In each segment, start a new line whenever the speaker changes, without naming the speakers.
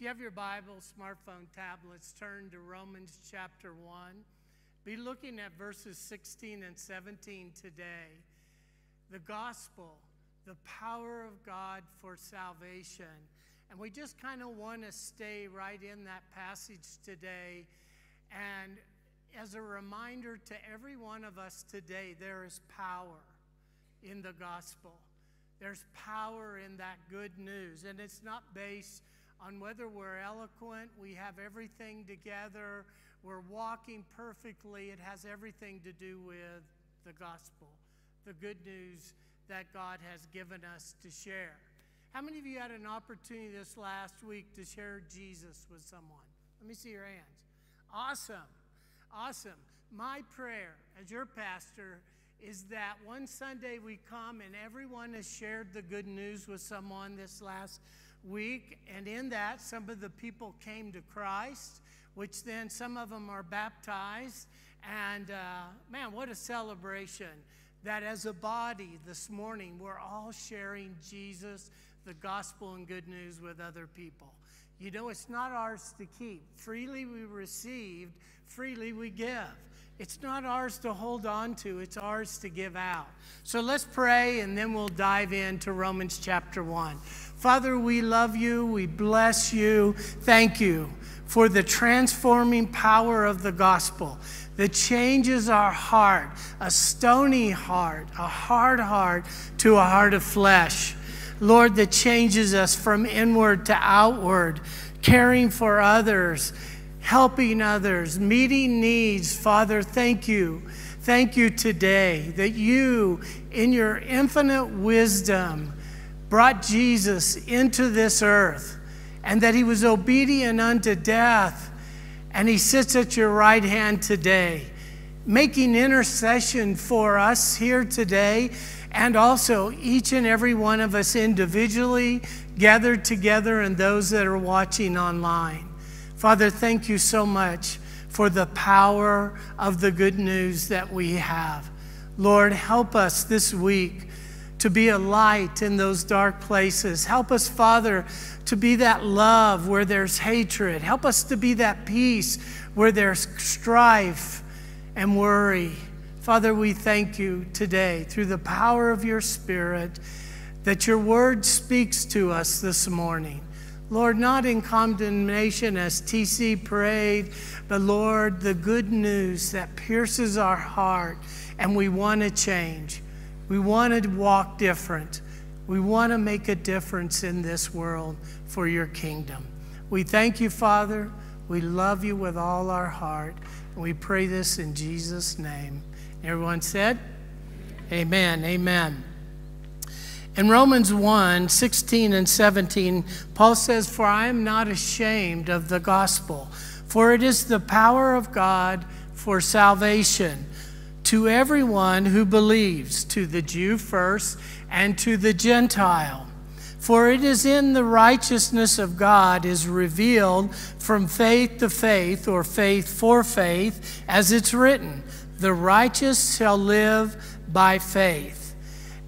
If you have your Bible, smartphone, tablets, turn to Romans chapter 1. Be looking at verses 16 and 17 today. The gospel, the power of God for salvation. And we just kind of want to stay right in that passage today. And as a reminder to every one of us today, there is power in the gospel. There's power in that good news. And it's not based on whether we're eloquent, we have everything together, we're walking perfectly. It has everything to do with the gospel, the good news that God has given us to share. How many of you had an opportunity this last week to share Jesus with someone? Let me see your hands. Awesome. Awesome. My prayer as your pastor is that one Sunday we come and everyone has shared the good news with someone this last week, and in that, some of the people came to Christ, which then some of them are baptized. And uh, man, what a celebration that as a body this morning, we're all sharing Jesus, the gospel, and good news with other people. You know, it's not ours to keep. Freely we received, freely we give. It's not ours to hold on to, it's ours to give out. So let's pray and then we'll dive into Romans chapter 1. Father, we love you, we bless you. Thank you for the transforming power of the gospel that changes our heart, a stony heart, a hard heart, to a heart of flesh. Lord, that changes us from inward to outward, caring for others helping others, meeting needs. Father, thank you. Thank you today that you, in your infinite wisdom, brought Jesus into this earth and that he was obedient unto death. And he sits at your right hand today, making intercession for us here today, and also each and every one of us individually, gathered together, and those that are watching online. Father, thank you so much for the power of the good news that we have. Lord, help us this week to be a light in those dark places. Help us, Father, to be that love where there's hatred. Help us to be that peace where there's strife and worry. Father, we thank you today through the power of your Spirit that your word speaks to us this morning. Lord, not in condemnation as TC prayed, but Lord, the good news that pierces our heart and we want to change. We want to walk different. We want to make a difference in this world for your kingdom. We thank you, Father. We love you with all our heart. And we pray this in Jesus' name. Everyone said, Amen. Amen. In Romans 1 16 and 17, Paul says, For I am not ashamed of the gospel, for it is the power of God for salvation to everyone who believes, to the Jew first, and to the Gentile. For it is in the righteousness of God is revealed from faith to faith, or faith for faith, as it's written, the righteous shall live by faith.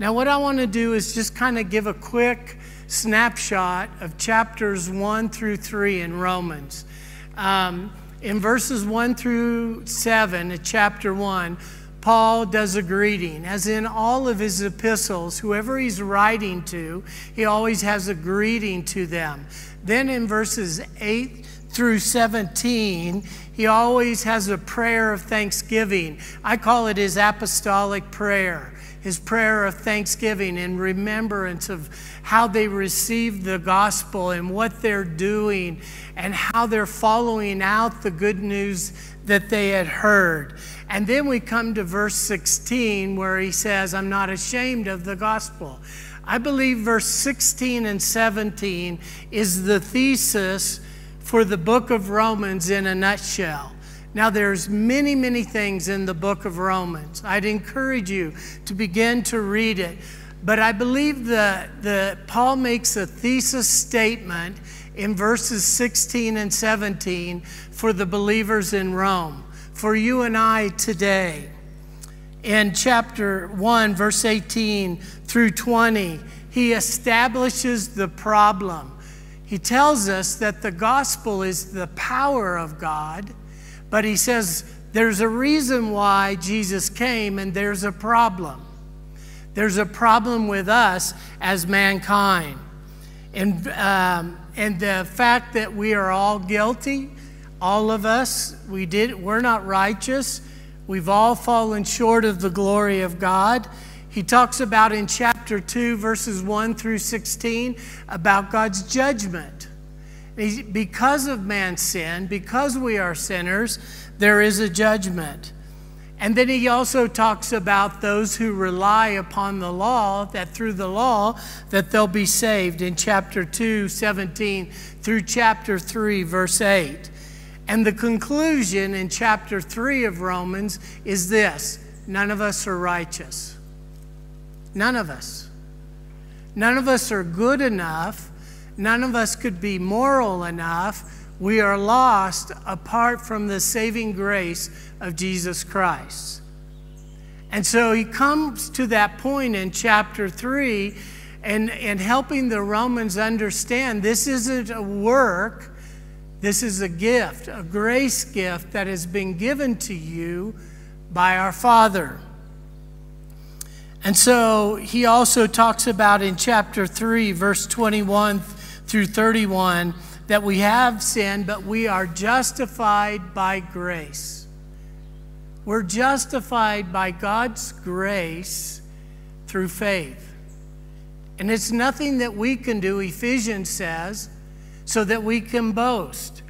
Now, what I want to do is just kind of give a quick snapshot of chapters 1 through 3 in Romans. Um, in verses 1 through 7 of chapter 1, Paul does a greeting. As in all of his epistles, whoever he's writing to, he always has a greeting to them. Then in verses 8 through 17, he always has a prayer of thanksgiving. I call it his apostolic prayer his prayer of thanksgiving in remembrance of how they received the gospel and what they're doing and how they're following out the good news that they had heard. And then we come to verse 16 where he says, I'm not ashamed of the gospel. I believe verse 16 and 17 is the thesis for the book of Romans in a nutshell. Now, there's many, many things in the book of Romans. I'd encourage you to begin to read it. But I believe that the, Paul makes a thesis statement in verses 16 and 17 for the believers in Rome, for you and I today. In chapter 1, verse 18 through 20, he establishes the problem he tells us that the gospel is the power of God, but he says there's a reason why Jesus came and there's a problem. There's a problem with us as mankind. And, um, and the fact that we are all guilty, all of us, we did, we're not righteous. We've all fallen short of the glory of God. He talks about in chapter 2, verses 1 through 16, about God's judgment. Because of man's sin, because we are sinners, there is a judgment. And then he also talks about those who rely upon the law, that through the law, that they'll be saved in chapter 2, 17 through chapter 3, verse 8. And the conclusion in chapter 3 of Romans is this none of us are righteous. None of us. None of us are good enough. None of us could be moral enough. We are lost apart from the saving grace of Jesus Christ. And so he comes to that point in chapter 3 and, and helping the Romans understand this isn't a work, this is a gift, a grace gift that has been given to you by our Father. And so he also talks about in chapter 3, verse 21 through 31, that we have sinned, but we are justified by grace. We're justified by God's grace through faith. And it's nothing that we can do, Ephesians says, so that we can boast.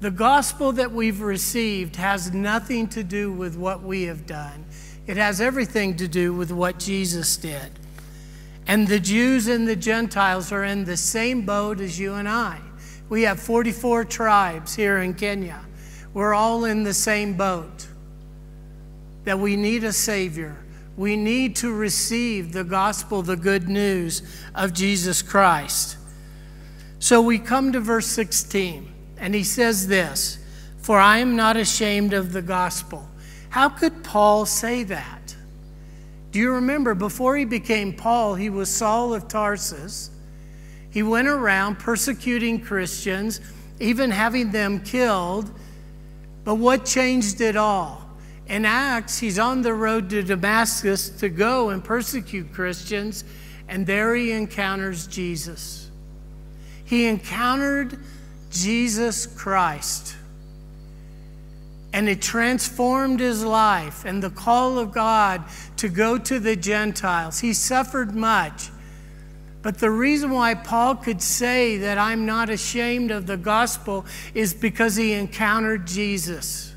The gospel that we've received has nothing to do with what we have done. It has everything to do with what Jesus did. And the Jews and the Gentiles are in the same boat as you and I. We have 44 tribes here in Kenya. We're all in the same boat that we need a Savior. We need to receive the gospel, the good news of Jesus Christ. So we come to verse 16, and he says this For I am not ashamed of the gospel how could Paul say that? Do you remember before he became Paul, he was Saul of Tarsus? He went around persecuting Christians, even having them killed. But what changed it all? In Acts, he's on the road to Damascus to go and persecute Christians, and there he encounters Jesus. He encountered Jesus Christ and it transformed his life and the call of God to go to the Gentiles. He suffered much. But the reason why Paul could say that I'm not ashamed of the gospel is because he encountered Jesus.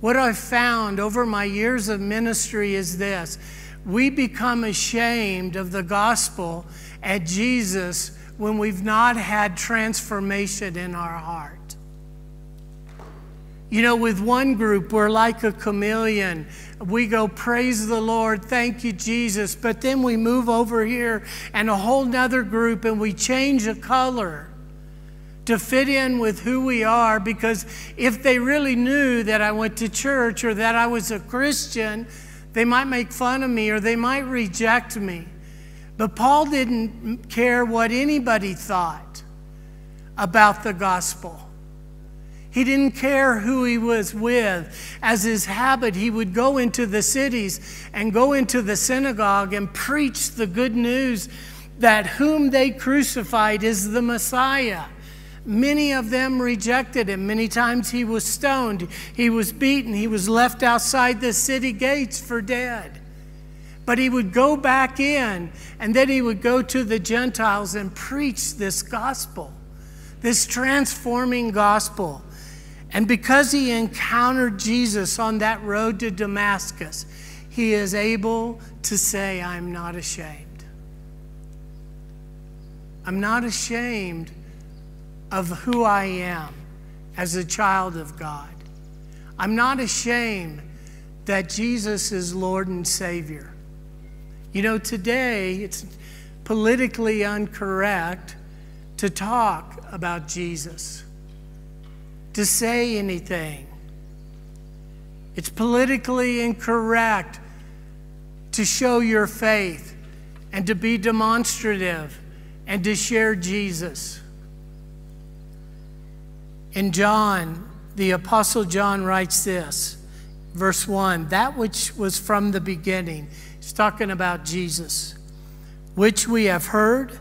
What I've found over my years of ministry is this we become ashamed of the gospel at Jesus when we've not had transformation in our heart. You know, with one group, we're like a chameleon. We go, praise the Lord, thank you, Jesus. But then we move over here and a whole nother group and we change the color to fit in with who we are because if they really knew that I went to church or that I was a Christian, they might make fun of me or they might reject me. But Paul didn't care what anybody thought about the gospel. He didn't care who he was with. As his habit, he would go into the cities and go into the synagogue and preach the good news that whom they crucified is the Messiah. Many of them rejected him. Many times he was stoned, he was beaten, he was left outside the city gates for dead. But he would go back in, and then he would go to the Gentiles and preach this gospel, this transforming gospel. And because he encountered Jesus on that road to Damascus, he is able to say, I'm not ashamed. I'm not ashamed of who I am as a child of God. I'm not ashamed that Jesus is Lord and Savior. You know, today it's politically incorrect to talk about Jesus to say anything. It's politically incorrect to show your faith and to be demonstrative and to share Jesus. In John, the Apostle John writes this, verse 1 that which was from the beginning. He's talking about Jesus, which we have heard,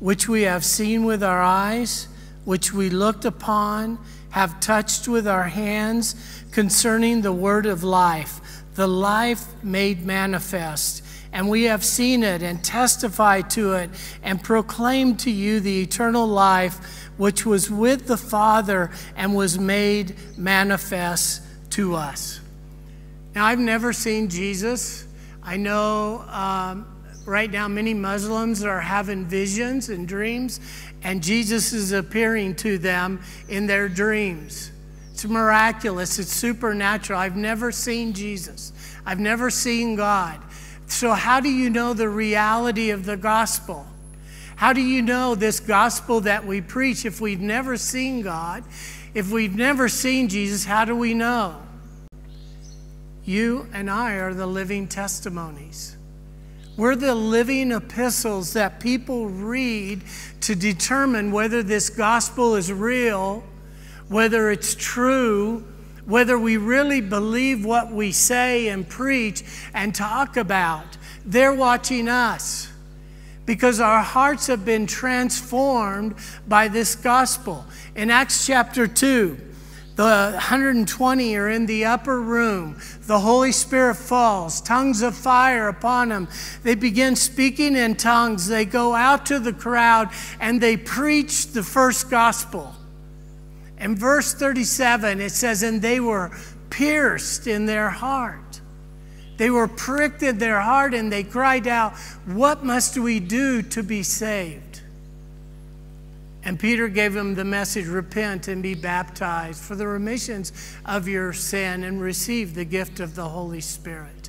which we have seen with our eyes, which we looked upon, have touched with our hands concerning the word of life, the life made manifest. And we have seen it and testified to it and proclaimed to you the eternal life which was with the Father and was made manifest to us. Now, I've never seen Jesus. I know um, right now many Muslims are having visions and dreams, and Jesus is appearing to them in their dreams. It's miraculous, it's supernatural. I've never seen Jesus, I've never seen God. So, how do you know the reality of the gospel? How do you know this gospel that we preach if we've never seen God? If we've never seen Jesus, how do we know? You and I are the living testimonies. We're the living epistles that people read to determine whether this gospel is real, whether it's true, whether we really believe what we say and preach and talk about. They're watching us because our hearts have been transformed by this gospel. In Acts chapter 2, the 120 are in the upper room. The Holy Spirit falls, tongues of fire upon them. They begin speaking in tongues. They go out to the crowd and they preach the first gospel. In verse 37, it says, And they were pierced in their heart. They were pricked in their heart and they cried out, What must we do to be saved? And Peter gave him the message repent and be baptized for the remissions of your sin and receive the gift of the Holy Spirit.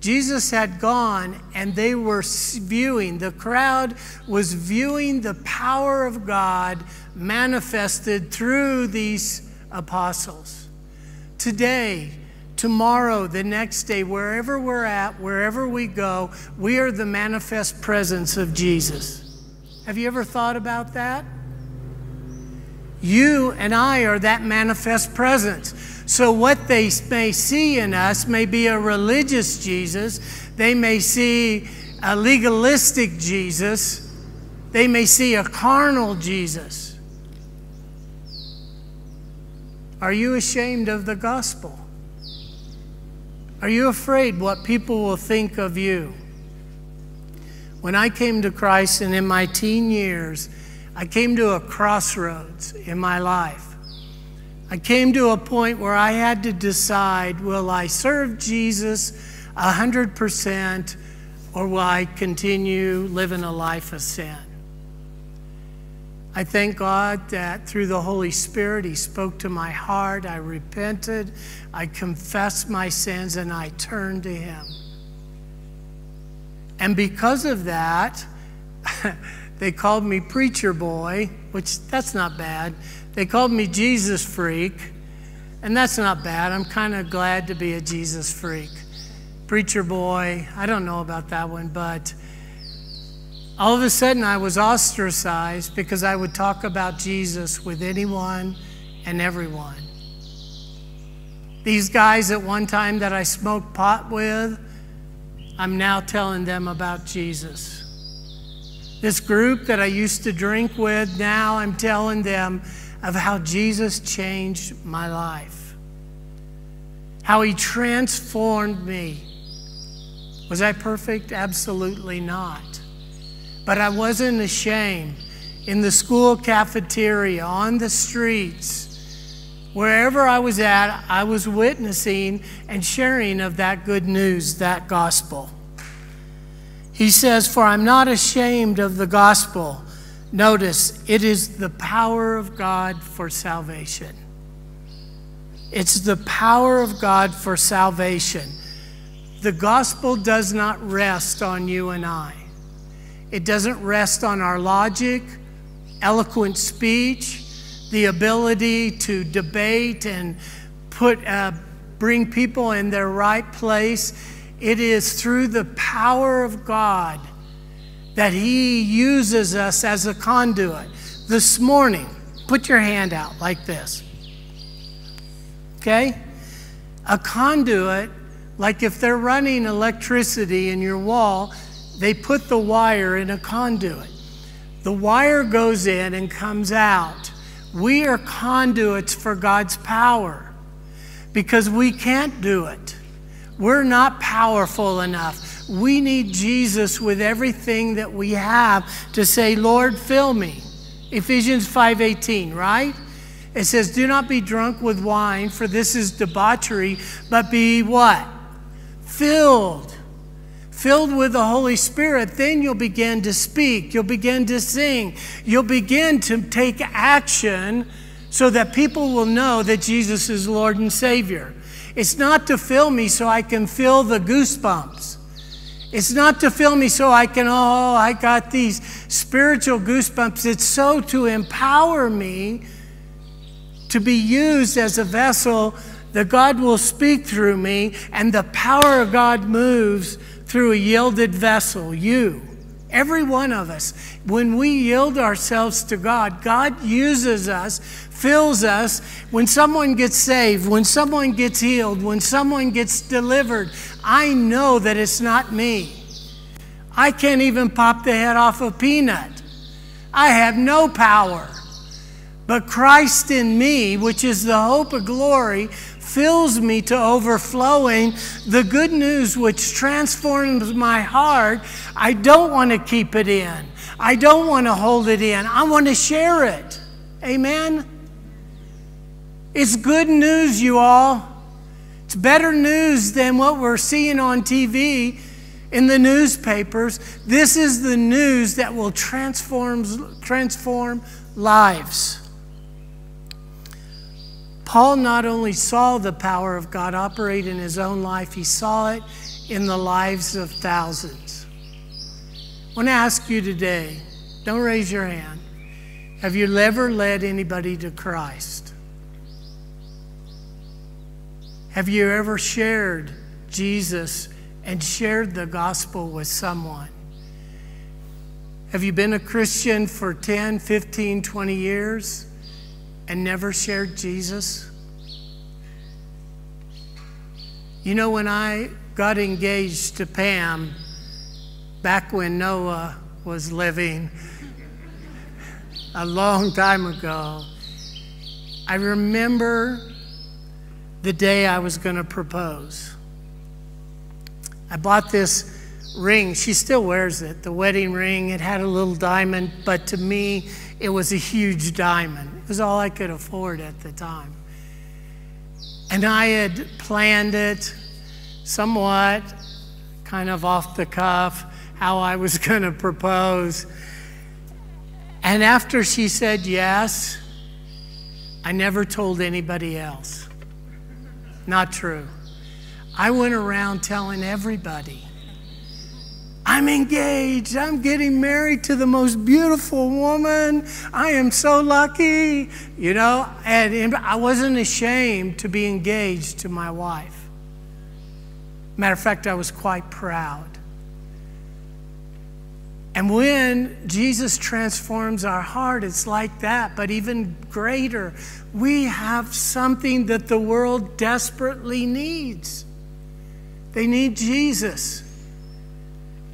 Jesus had gone and they were viewing, the crowd was viewing the power of God manifested through these apostles. Today, tomorrow, the next day, wherever we're at, wherever we go, we are the manifest presence of Jesus. Have you ever thought about that? You and I are that manifest presence. So, what they may see in us may be a religious Jesus, they may see a legalistic Jesus, they may see a carnal Jesus. Are you ashamed of the gospel? Are you afraid what people will think of you? When I came to Christ and in my teen years, I came to a crossroads in my life. I came to a point where I had to decide will I serve Jesus 100% or will I continue living a life of sin? I thank God that through the Holy Spirit, He spoke to my heart. I repented. I confessed my sins and I turned to Him. And because of that, they called me preacher boy, which that's not bad. They called me Jesus freak, and that's not bad. I'm kind of glad to be a Jesus freak. Preacher boy, I don't know about that one, but all of a sudden I was ostracized because I would talk about Jesus with anyone and everyone. These guys at one time that I smoked pot with, I'm now telling them about Jesus. This group that I used to drink with, now I'm telling them of how Jesus changed my life, how he transformed me. Was I perfect? Absolutely not. But I wasn't ashamed. In the school cafeteria, on the streets, Wherever I was at, I was witnessing and sharing of that good news, that gospel. He says, For I'm not ashamed of the gospel. Notice, it is the power of God for salvation. It's the power of God for salvation. The gospel does not rest on you and I. It doesn't rest on our logic, eloquent speech, the ability to debate and put, uh, bring people in their right place. It is through the power of God that He uses us as a conduit. This morning, put your hand out like this. Okay? A conduit, like if they're running electricity in your wall, they put the wire in a conduit. The wire goes in and comes out. We are conduits for God's power because we can't do it. We're not powerful enough. We need Jesus with everything that we have to say, Lord, fill me. Ephesians 5:18, right? It says, "Do not be drunk with wine, for this is debauchery, but be what? Filled. Filled with the Holy Spirit, then you'll begin to speak, you'll begin to sing, you'll begin to take action so that people will know that Jesus is Lord and Savior. It's not to fill me so I can feel the goosebumps. It's not to fill me so I can, oh, I got these spiritual goosebumps. It's so to empower me to be used as a vessel that God will speak through me, and the power of God moves through a yielded vessel, you. Every one of us, when we yield ourselves to God, God uses us, fills us. When someone gets saved, when someone gets healed, when someone gets delivered, I know that it's not me. I can't even pop the head off a peanut. I have no power. But Christ in me, which is the hope of glory, fills me to overflowing. The good news which transforms my heart, I don't want to keep it in. I don't want to hold it in. I want to share it. Amen? It's good news, you all. It's better news than what we're seeing on TV in the newspapers. This is the news that will transform, transform lives. Paul not only saw the power of God operate in his own life, he saw it in the lives of thousands. I want to ask you today don't raise your hand. Have you ever led anybody to Christ? Have you ever shared Jesus and shared the gospel with someone? Have you been a Christian for 10, 15, 20 years? And never shared Jesus? You know, when I got engaged to Pam back when Noah was living a long time ago, I remember the day I was going to propose. I bought this ring. She still wears it, the wedding ring. It had a little diamond, but to me, it was a huge diamond was all I could afford at the time. And I had planned it somewhat, kind of off the cuff, how I was going to propose. And after she said yes, I never told anybody else. Not true. I went around telling everybody. I'm engaged. I'm getting married to the most beautiful woman. I am so lucky, you know. And I wasn't ashamed to be engaged to my wife. Matter of fact, I was quite proud. And when Jesus transforms our heart, it's like that, but even greater. We have something that the world desperately needs. They need Jesus.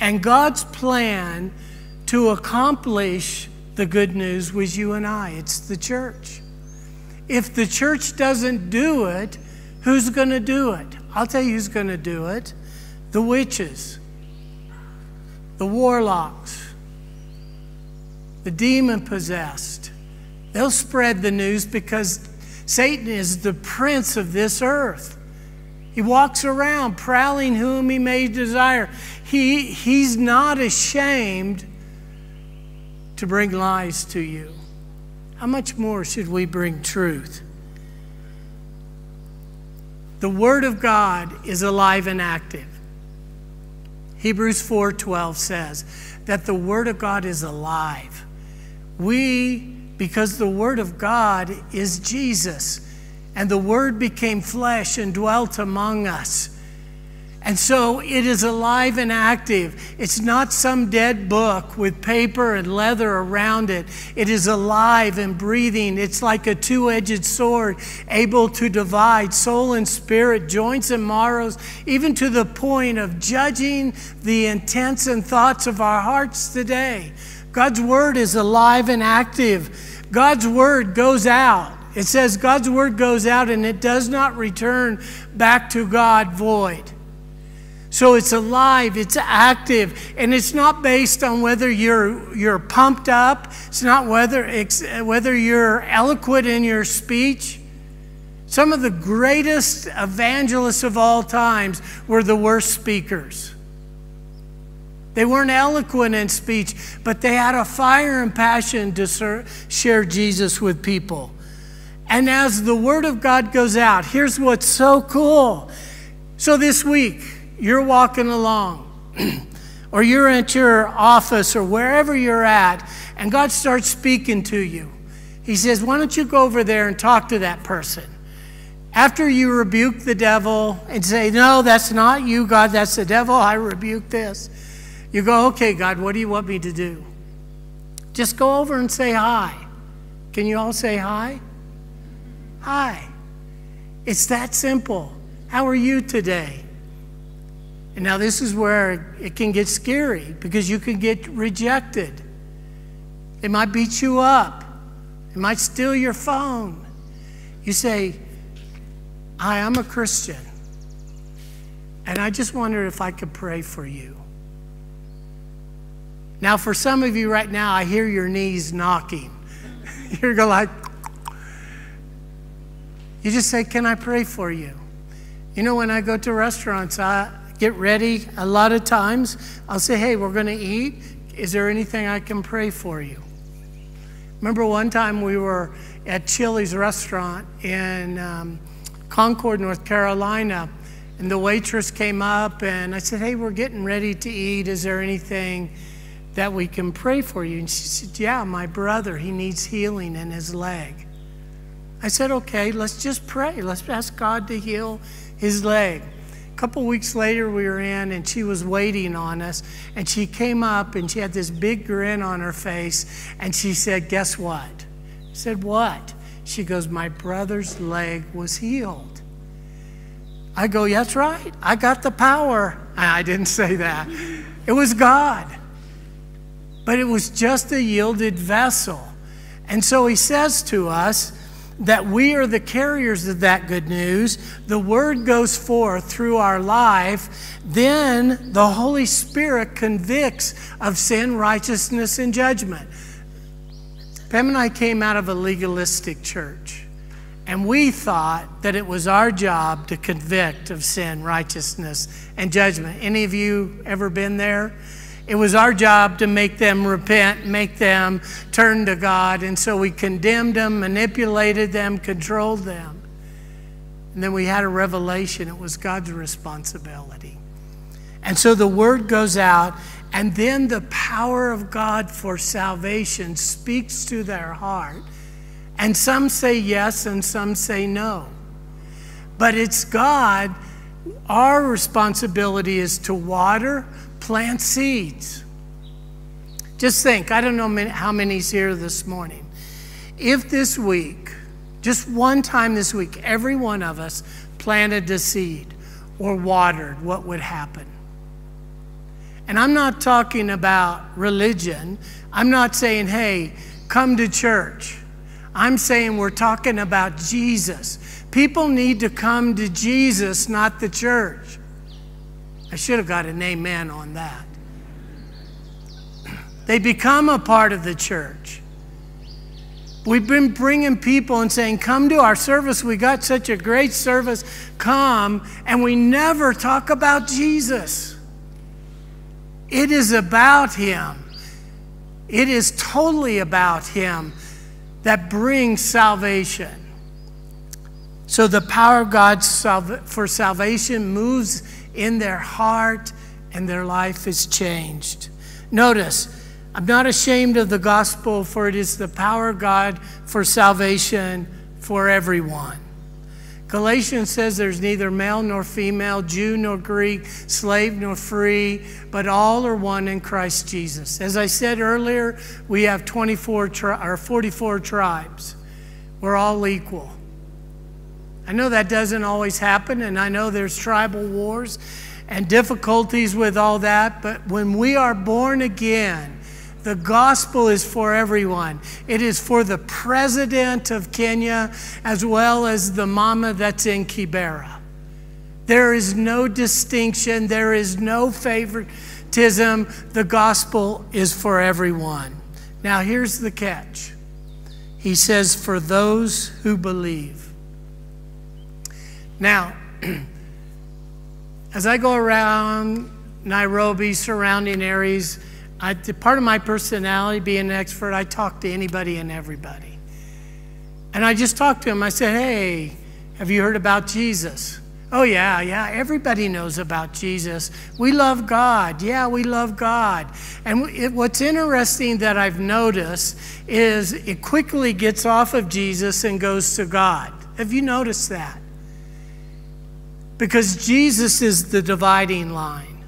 And God's plan to accomplish the good news was you and I. It's the church. If the church doesn't do it, who's going to do it? I'll tell you who's going to do it the witches, the warlocks, the demon possessed. They'll spread the news because Satan is the prince of this earth. He walks around prowling whom he may desire. He, he's not ashamed to bring lies to you. How much more should we bring truth? The word of God is alive and active. Hebrews 4:12 says that the word of God is alive. We because the word of God is Jesus and the word became flesh and dwelt among us And so it is alive and active. It's not some dead book with paper and leather around it. It is alive and breathing. It's like a two edged sword, able to divide soul and spirit, joints and marrows, even to the point of judging the intents and thoughts of our hearts today. God's word is alive and active. God's word goes out. It says God's word goes out and it does not return back to God void. So it's alive, it's active, and it's not based on whether you're, you're pumped up, it's not whether, it's, whether you're eloquent in your speech. Some of the greatest evangelists of all times were the worst speakers. They weren't eloquent in speech, but they had a fire and passion to share Jesus with people. And as the word of God goes out, here's what's so cool. So this week, you're walking along, or you're at your office or wherever you're at, and God starts speaking to you. He says, Why don't you go over there and talk to that person? After you rebuke the devil and say, No, that's not you, God, that's the devil, I rebuke this. You go, Okay, God, what do you want me to do? Just go over and say hi. Can you all say hi? Hi. It's that simple. How are you today? And now this is where it can get scary because you can get rejected. It might beat you up. It might steal your phone. You say, Hi, I'm a Christian. And I just wondered if I could pray for you. Now, for some of you right now, I hear your knees knocking. You're going like, you just say, Can I pray for you? You know, when I go to restaurants, I, get ready. A lot of times I'll say, hey, we're going to eat. Is there anything I can pray for you? Remember one time we were at Chili's restaurant in um, Concord, North Carolina, and the waitress came up and I said, hey, we're getting ready to eat. Is there anything that we can pray for you? And she said, yeah, my brother, he needs healing in his leg. I said, okay, let's just pray. Let's ask God to heal his leg. A couple weeks later, we were in, and she was waiting on us. And she came up, and she had this big grin on her face. And she said, Guess what? I said, What? She goes, My brother's leg was healed. I go, That's right. I got the power. I didn't say that. It was God. But it was just a yielded vessel. And so he says to us, that we are the carriers of that good news. The word goes forth through our life. Then the Holy Spirit convicts of sin, righteousness, and judgment. Pam and I came out of a legalistic church, and we thought that it was our job to convict of sin, righteousness, and judgment. Any of you ever been there? It was our job to make them repent, make them turn to God. And so we condemned them, manipulated them, controlled them. And then we had a revelation. It was God's responsibility. And so the word goes out, and then the power of God for salvation speaks to their heart. And some say yes, and some say no. But it's God. Our responsibility is to water, plant seeds. Just think, I don't know how many's here this morning. If this week, just one time this week, every one of us planted a seed or watered, what would happen? And I'm not talking about religion. I'm not saying, hey, come to church. I'm saying we're talking about Jesus. People need to come to Jesus, not the church. I should have got an amen on that. They become a part of the church. We've been bringing people and saying, Come to our service. We got such a great service. Come. And we never talk about Jesus. It is about Him. It is totally about Him that brings salvation. So the power of God for salvation moves in their heart and their life is changed. Notice, I'm not ashamed of the gospel, for it is the power of God for salvation for everyone. Galatians says there's neither male nor female, Jew nor Greek, slave nor free, but all are one in Christ Jesus. As I said earlier, we have 24 tri- or 44 tribes. We're all equal. I know that doesn't always happen, and I know there's tribal wars and difficulties with all that, but when we are born again, the gospel is for everyone. It is for the president of Kenya as well as the mama that's in Kibera. There is no distinction, there is no favoritism. The gospel is for everyone. Now, here's the catch He says, for those who believe. Now, as I go around Nairobi, surrounding areas, I, part of my personality, being an expert, I talk to anybody and everybody. And I just talked to him. I said, Hey, have you heard about Jesus? Oh, yeah, yeah, everybody knows about Jesus. We love God. Yeah, we love God. And it, what's interesting that I've noticed is it quickly gets off of Jesus and goes to God. Have you noticed that? Because Jesus is the dividing line.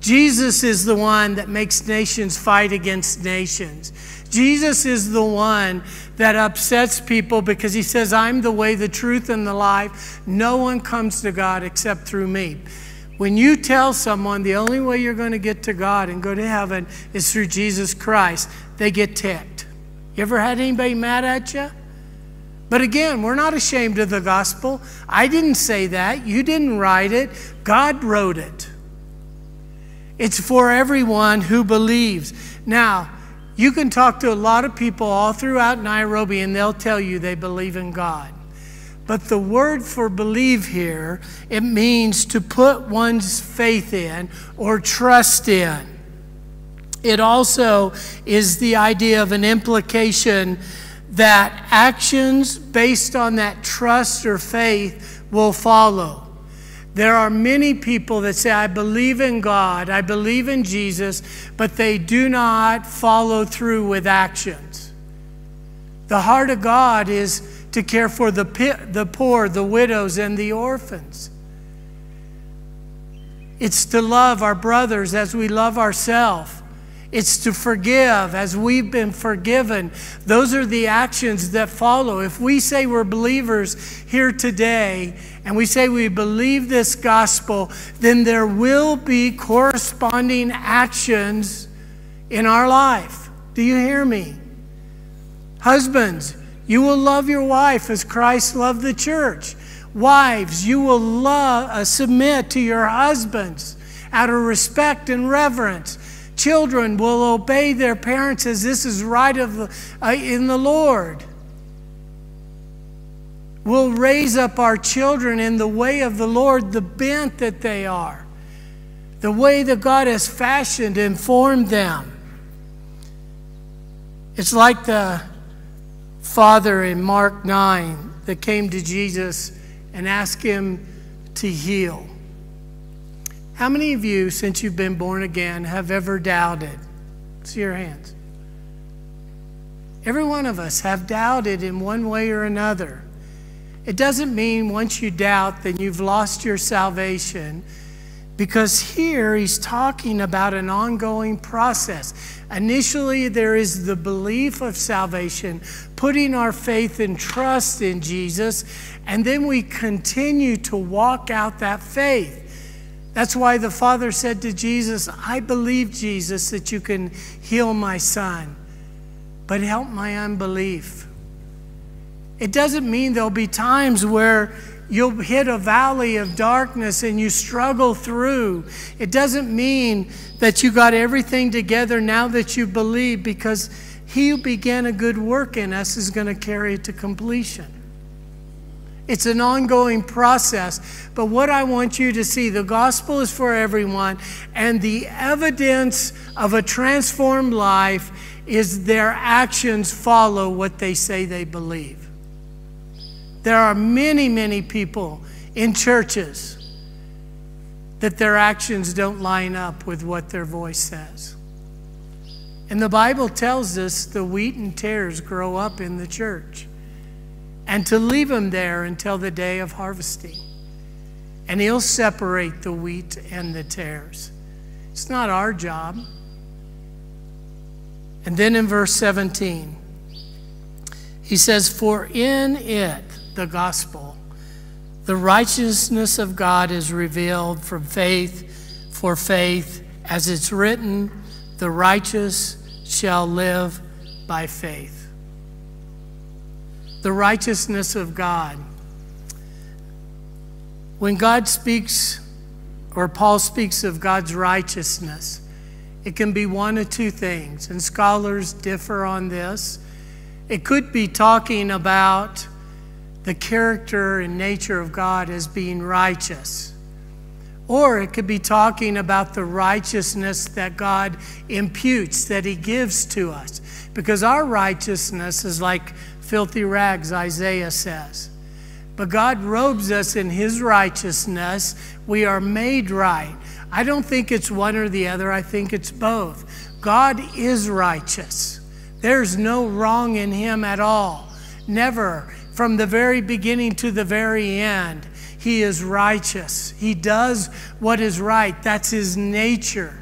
Jesus is the one that makes nations fight against nations. Jesus is the one that upsets people because he says, I'm the way, the truth, and the life. No one comes to God except through me. When you tell someone the only way you're going to get to God and go to heaven is through Jesus Christ, they get ticked. You ever had anybody mad at you? But again, we're not ashamed of the gospel. I didn't say that. You didn't write it. God wrote it. It's for everyone who believes. Now, you can talk to a lot of people all throughout Nairobi and they'll tell you they believe in God. But the word for believe here, it means to put one's faith in or trust in. It also is the idea of an implication that actions based on that trust or faith will follow. There are many people that say, I believe in God, I believe in Jesus, but they do not follow through with actions. The heart of God is to care for the, the poor, the widows, and the orphans. It's to love our brothers as we love ourselves. It's to forgive as we've been forgiven. Those are the actions that follow. If we say we're believers here today and we say we believe this gospel, then there will be corresponding actions in our life. Do you hear me? Husbands, you will love your wife as Christ loved the church. Wives, you will love, uh, submit to your husbands out of respect and reverence. Children will obey their parents as this is right of the, uh, in the Lord. We'll raise up our children in the way of the Lord, the bent that they are, the way that God has fashioned and formed them. It's like the father in Mark 9 that came to Jesus and asked him to heal. How many of you, since you've been born again, have ever doubted? See your hands. Every one of us have doubted in one way or another. It doesn't mean once you doubt, then you've lost your salvation, because here he's talking about an ongoing process. Initially, there is the belief of salvation, putting our faith and trust in Jesus, and then we continue to walk out that faith. That's why the father said to Jesus, I believe, Jesus, that you can heal my son, but help my unbelief. It doesn't mean there'll be times where you'll hit a valley of darkness and you struggle through. It doesn't mean that you got everything together now that you believe, because he who began a good work in us is going to carry it to completion. It's an ongoing process. But what I want you to see the gospel is for everyone, and the evidence of a transformed life is their actions follow what they say they believe. There are many, many people in churches that their actions don't line up with what their voice says. And the Bible tells us the wheat and tares grow up in the church. And to leave them there until the day of harvesting. And He'll separate the wheat and the tares. It's not our job. And then in verse 17, he says, For in it, the gospel, the righteousness of God is revealed from faith for faith, as it's written, the righteous shall live by faith. The righteousness of God. When God speaks, or Paul speaks of God's righteousness, it can be one of two things, and scholars differ on this. It could be talking about the character and nature of God as being righteous. Or it could be talking about the righteousness that God imputes, that He gives to us. Because our righteousness is like filthy rags, Isaiah says. But God robes us in His righteousness. We are made right. I don't think it's one or the other, I think it's both. God is righteous. There's no wrong in him at all. Never. From the very beginning to the very end, he is righteous. He does what is right. That's his nature.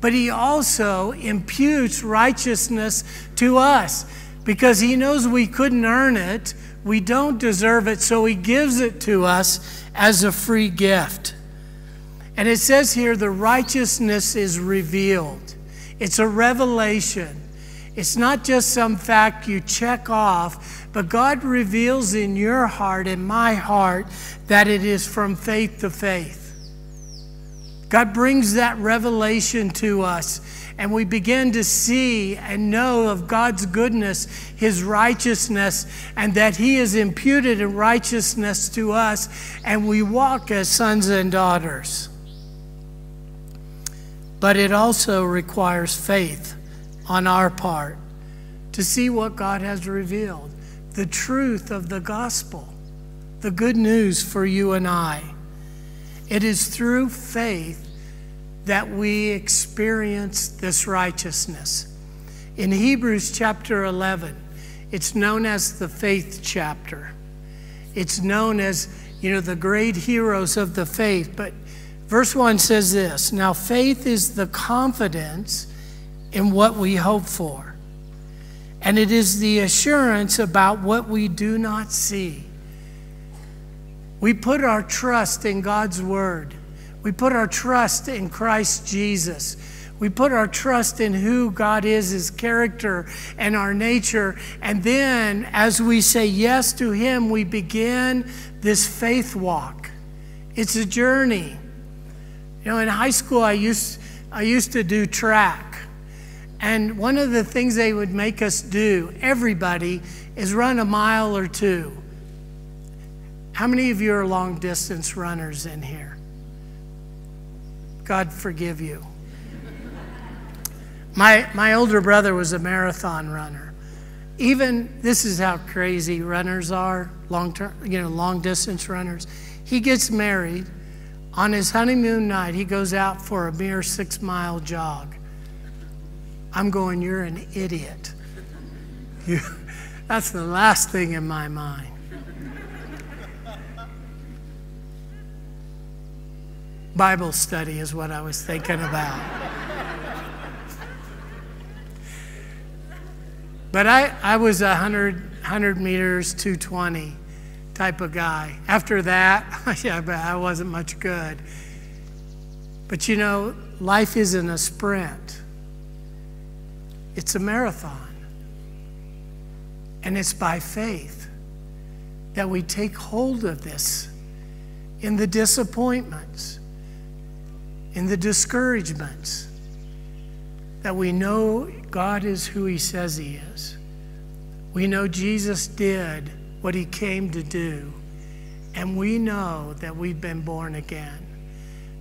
But he also imputes righteousness to us because he knows we couldn't earn it. We don't deserve it, so he gives it to us as a free gift. And it says here the righteousness is revealed. It's a revelation. It's not just some fact you check off, but God reveals in your heart and my heart that it is from faith to faith. God brings that revelation to us, and we begin to see and know of God's goodness, His righteousness, and that He has imputed righteousness to us, and we walk as sons and daughters. But it also requires faith on our part to see what God has revealed the truth of the gospel, the good news for you and I. It is through faith that we experience this righteousness. In Hebrews chapter 11, it's known as the faith chapter. It's known as, you know, the great heroes of the faith, but Verse 1 says this Now faith is the confidence in what we hope for, and it is the assurance about what we do not see. We put our trust in God's word, we put our trust in Christ Jesus. We put our trust in who God is, His character, and our nature. And then, as we say yes to Him, we begin this faith walk. It's a journey. You know, in high school, I used, I used to do track. And one of the things they would make us do, everybody, is run a mile or two. How many of you are long distance runners in here? God forgive you. My, my older brother was a marathon runner. Even this is how crazy runners are, long term, you know, long distance runners. He gets married on his honeymoon night, he goes out for a mere six mile jog. I'm going, You're an idiot. You, that's the last thing in my mind. Bible study is what I was thinking about. But I, I was 100, 100 meters, 220 type of guy. After that, yeah, but I wasn't much good. But you know, life isn't a sprint, it's a marathon. And it's by faith that we take hold of this in the disappointments, in the discouragements, that we know God is who He says He is. We know Jesus did what he came to do. And we know that we've been born again,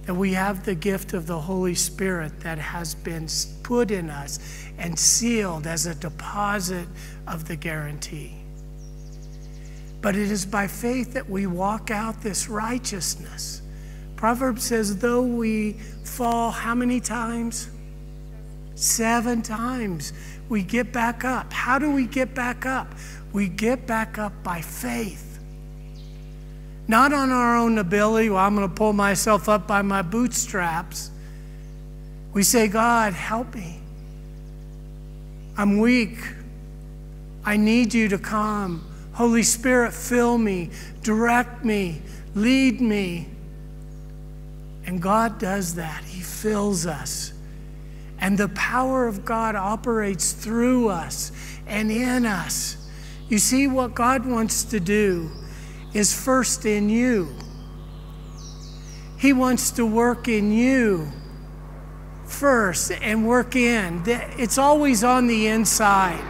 that we have the gift of the Holy Spirit that has been put in us and sealed as a deposit of the guarantee. But it is by faith that we walk out this righteousness. Proverbs says, though we fall how many times? Seven times we get back up. How do we get back up? We get back up by faith. Not on our own ability, well, I'm going to pull myself up by my bootstraps. We say, God, help me. I'm weak. I need you to come. Holy Spirit, fill me, direct me, lead me. And God does that. He fills us. And the power of God operates through us and in us. You see, what God wants to do is first in you. He wants to work in you first and work in. It's always on the inside.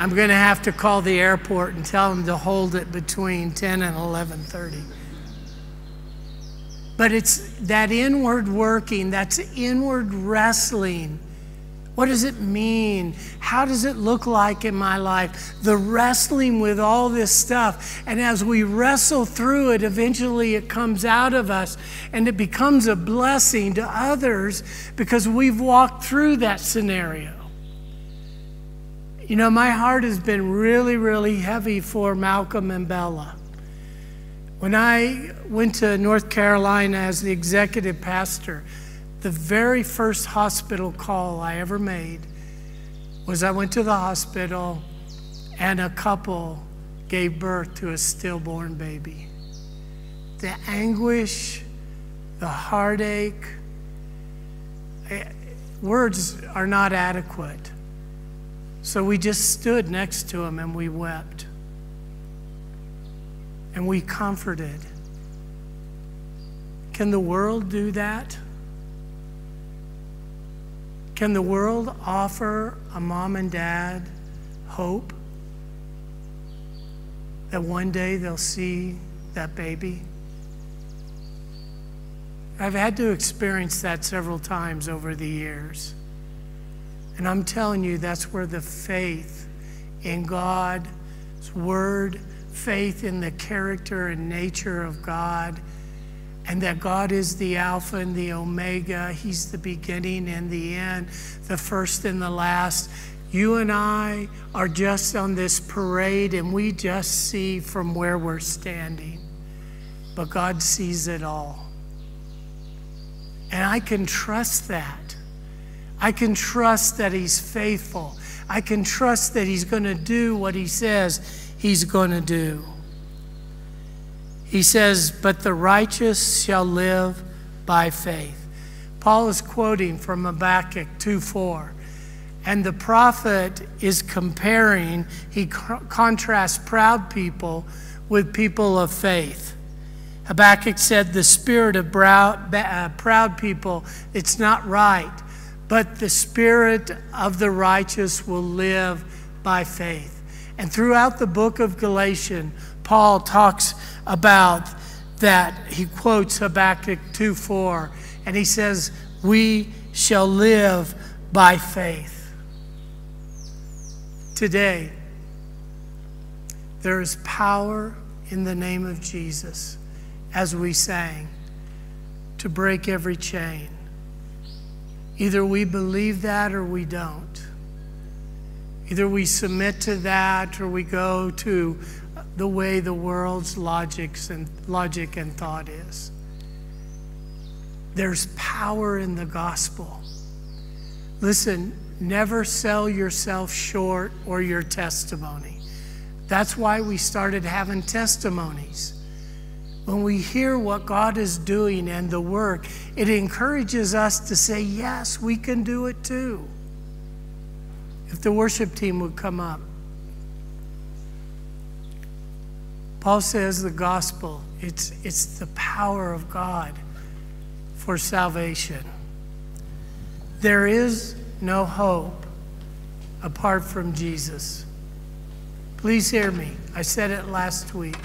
I'm going to have to call the airport and tell them to hold it between 10 and 11:30. But it's that inward working, that's inward wrestling. What does it mean? How does it look like in my life? The wrestling with all this stuff. And as we wrestle through it, eventually it comes out of us and it becomes a blessing to others because we've walked through that scenario. You know, my heart has been really, really heavy for Malcolm and Bella. When I went to North Carolina as the executive pastor, the very first hospital call I ever made was I went to the hospital and a couple gave birth to a stillborn baby. The anguish, the heartache, eh, words are not adequate. So we just stood next to him and we wept. And we comforted. Can the world do that? Can the world offer a mom and dad hope that one day they'll see that baby? I've had to experience that several times over the years. And I'm telling you, that's where the faith in God's word, faith in the character and nature of God, and that God is the Alpha and the Omega. He's the beginning and the end, the first and the last. You and I are just on this parade, and we just see from where we're standing. But God sees it all. And I can trust that. I can trust that He's faithful. I can trust that He's going to do what He says He's going to do. He says, But the righteous shall live by faith. Paul is quoting from Habakkuk 2 4. And the prophet is comparing, he contrasts proud people with people of faith. Habakkuk said, The spirit of uh, proud people, it's not right but the spirit of the righteous will live by faith. And throughout the book of Galatians, Paul talks about that. He quotes Habakkuk 2 4, and he says, We shall live by faith. Today, there is power in the name of Jesus, as we sang, to break every chain. Either we believe that or we don't. Either we submit to that or we go to the way the world's logics and logic and thought is. There's power in the gospel. Listen, never sell yourself short or your testimony. That's why we started having testimonies when we hear what God is doing and the work, it encourages us to say, Yes, we can do it too. If the worship team would come up. Paul says the gospel, it's, it's the power of God for salvation. There is no hope apart from Jesus. Please hear me. I said it last week.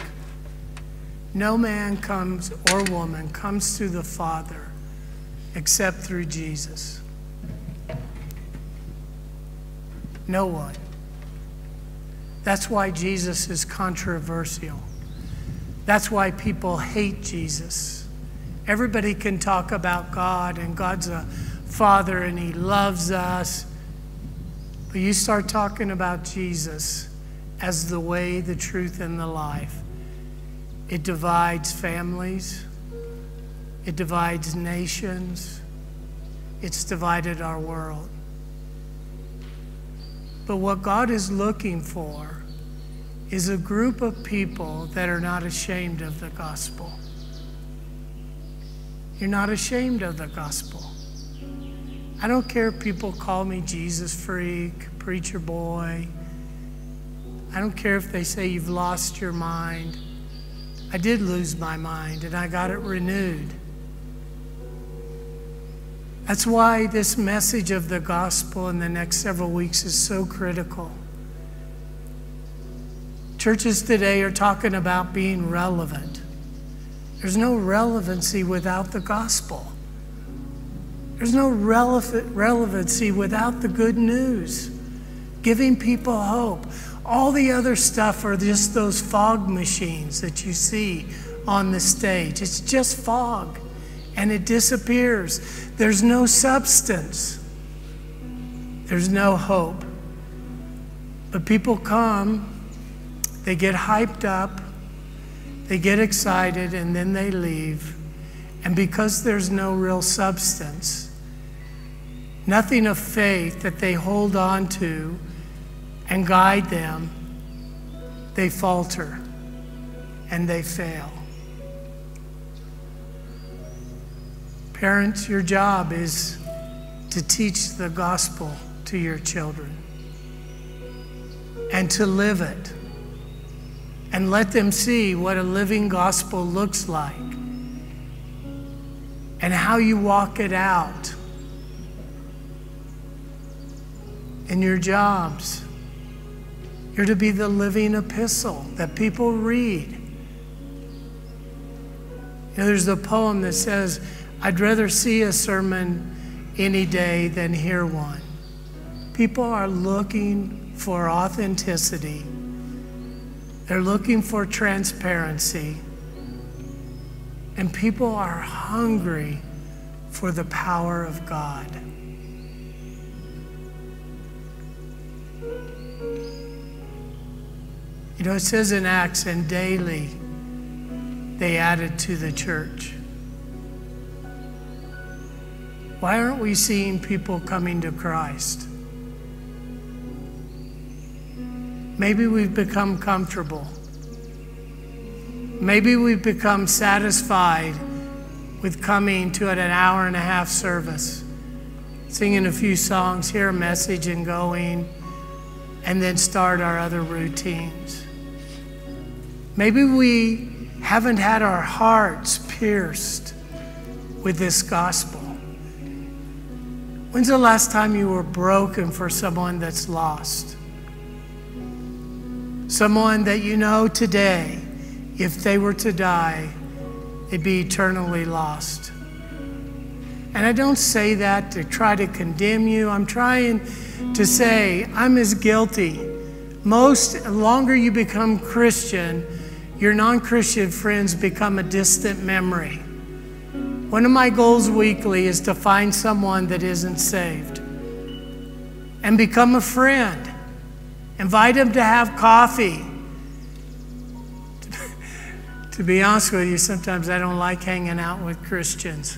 No man comes or woman comes to the Father except through Jesus. No one. That's why Jesus is controversial. That's why people hate Jesus. Everybody can talk about God and God's a father and he loves us. But you start talking about Jesus as the way, the truth, and the life. It divides families, it divides nations, it's divided our world. But what God is looking for is a group of people that are not ashamed of the gospel. You're not ashamed of the gospel. I don't care if people call me Jesus freak, preacher boy. I don't care if they say you've lost your mind. I did lose my mind and I got it renewed. That's why this message of the gospel in the next several weeks is so critical. Churches today are talking about being relevant. There's no relevancy without the gospel. There's no relevant, relevancy without the good news, giving people hope. All the other stuff are just those fog machines that you see on the stage. It's just fog and it disappears. There's no substance, there's no hope. But people come, they get hyped up, they get excited, and then they leave. And because there's no real substance, nothing of faith that they hold on to and guide them, they falter and they fail. Parents, your job is to teach the gospel to your children and to live it and let them see what a living gospel looks like and how you walk it out in your jobs. You're to be the living epistle that people read. You know, there's a poem that says, I'd rather see a sermon any day than hear one. People are looking for authenticity, they're looking for transparency, and people are hungry for the power of God. You know, it says in Acts, and daily they added to the church. Why aren't we seeing people coming to Christ? Maybe we've become comfortable. Maybe we've become satisfied with coming to an hour and a half service, singing a few songs, hear a message, and going, and then start our other routines. Maybe we haven't had our hearts pierced with this gospel. When's the last time you were broken for someone that's lost? Someone that you know today, if they were to die, they'd be eternally lost. And I don't say that to try to condemn you. I'm trying to say I'm as guilty. Most, longer you become Christian, your non Christian friends become a distant memory. One of my goals weekly is to find someone that isn't saved and become a friend. Invite them to have coffee. to be honest with you, sometimes I don't like hanging out with Christians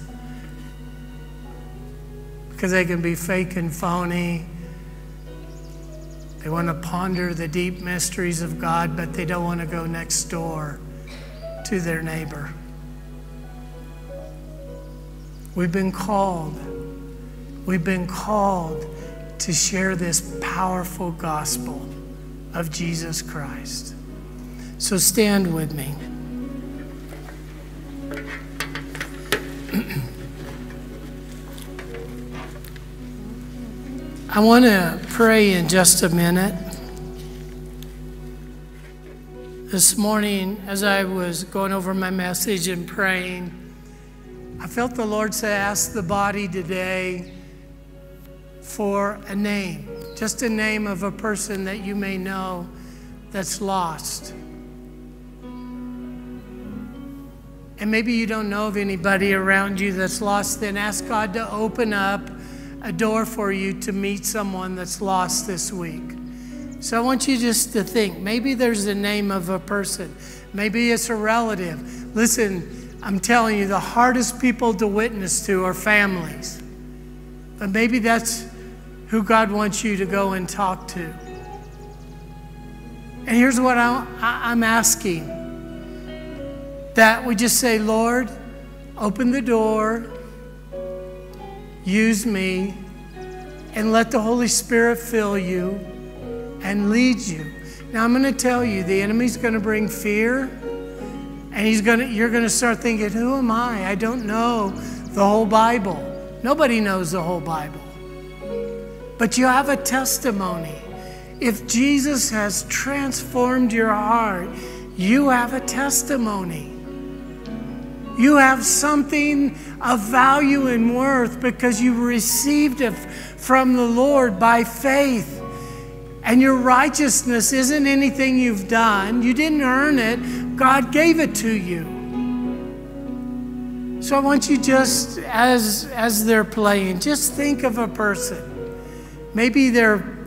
because they can be fake and phony. They want to ponder the deep mysteries of God, but they don't want to go next door to their neighbor. We've been called. We've been called to share this powerful gospel of Jesus Christ. So stand with me. I want to pray in just a minute. This morning, as I was going over my message and praying, I felt the Lord say, ask the body today for a name, just a name of a person that you may know that's lost. and maybe you don't know of anybody around you that's lost, then ask God to open up a door for you to meet someone that's lost this week. So I want you just to think maybe there's the name of a person, maybe it's a relative. Listen, I'm telling you, the hardest people to witness to are families. But maybe that's who God wants you to go and talk to. And here's what I, am asking that we just say, Lord, open the door, use me, and let the Holy Spirit fill you and lead you. Now I'm going to tell you, the enemy's going to bring fear, and he's going to, you're going to start thinking, who am I? I don't know the whole Bible. Nobody knows the whole Bible. But you have a testimony. If Jesus has transformed your heart, you have a testimony. You have something of value and worth because you received it from the Lord by faith. And your righteousness isn't anything you've done, you didn't earn it, God gave it to you. So I want you just as as they're playing, just think of a person. Maybe their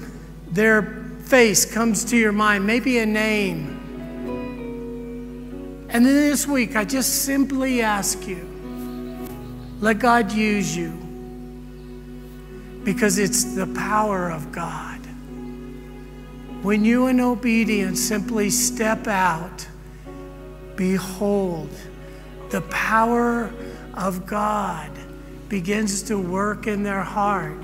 their face comes to your mind, maybe a name. And then this week, I just simply ask you let God use you because it's the power of God. When you, in obedience, simply step out, behold, the power of God begins to work in their heart.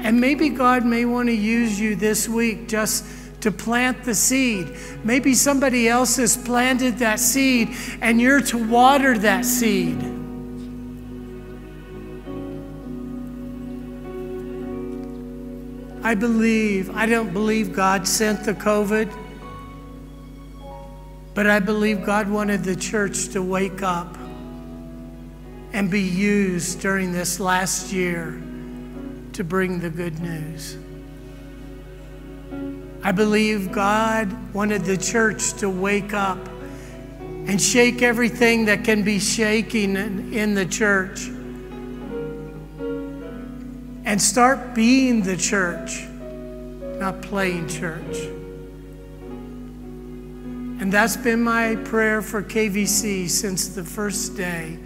And maybe God may want to use you this week just to plant the seed. Maybe somebody else has planted that seed and you're to water that seed. I believe, I don't believe God sent the COVID, but I believe God wanted the church to wake up and be used during this last year to bring the good news. I believe God wanted the church to wake up and shake everything that can be shaking in the church and start being the church, not playing church. And that's been my prayer for KVC since the first day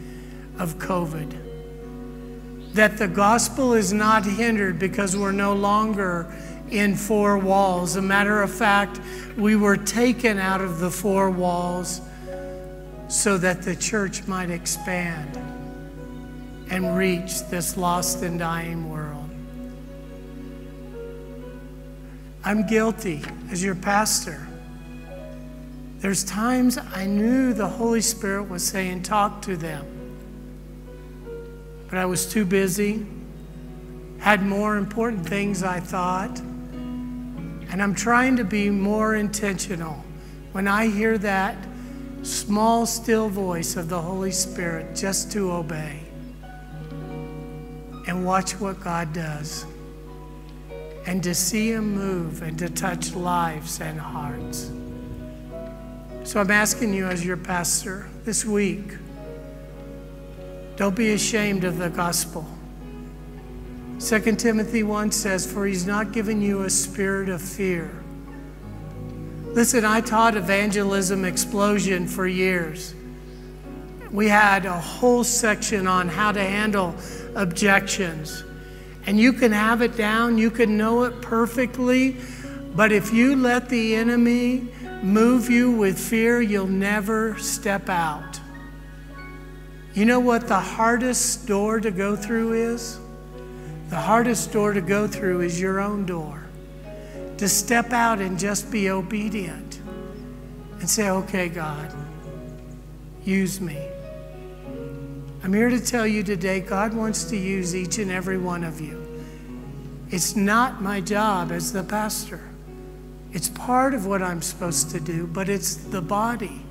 of COVID. That the gospel is not hindered because we're no longer in four walls. A matter of fact, we were taken out of the four walls so that the church might expand and reach this lost and dying world. I'm guilty as your pastor. There's times I knew the Holy Spirit was saying, Talk to them. But I was too busy, had more important things I thought. And I'm trying to be more intentional. When I hear that small, still voice of the Holy Spirit, just to obey and watch what God does and to see Him move and to touch lives and hearts. So I'm asking you, as your pastor, this week, don't be ashamed of the gospel. 2 Timothy 1 says, For he's not given you a spirit of fear. Listen, I taught evangelism explosion for years. We had a whole section on how to handle objections. And you can have it down, you can know it perfectly, but if you let the enemy move you with fear, you'll never step out. You know what the hardest door to go through is? The hardest door to go through is your own door. To step out and just be obedient and say, okay, God, use me. I'm here to tell you today, God wants to use each and every one of you. It's not my job as the pastor. It's part of what I'm supposed to do, but it's the body.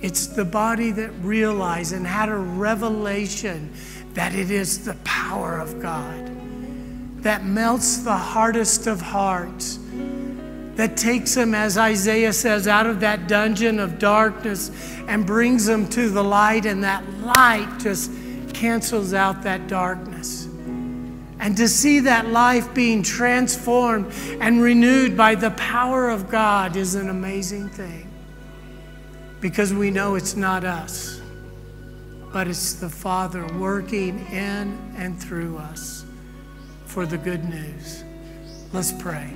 It's the body that realized and had a revelation that it is the power of God that melts the hardest of hearts, that takes them, as Isaiah says, out of that dungeon of darkness and brings them to the light, and that light just cancels out that darkness. And to see that life being transformed and renewed by the power of God is an amazing thing because we know it's not us, but it's the Father working in and through us for the good news. Let's pray.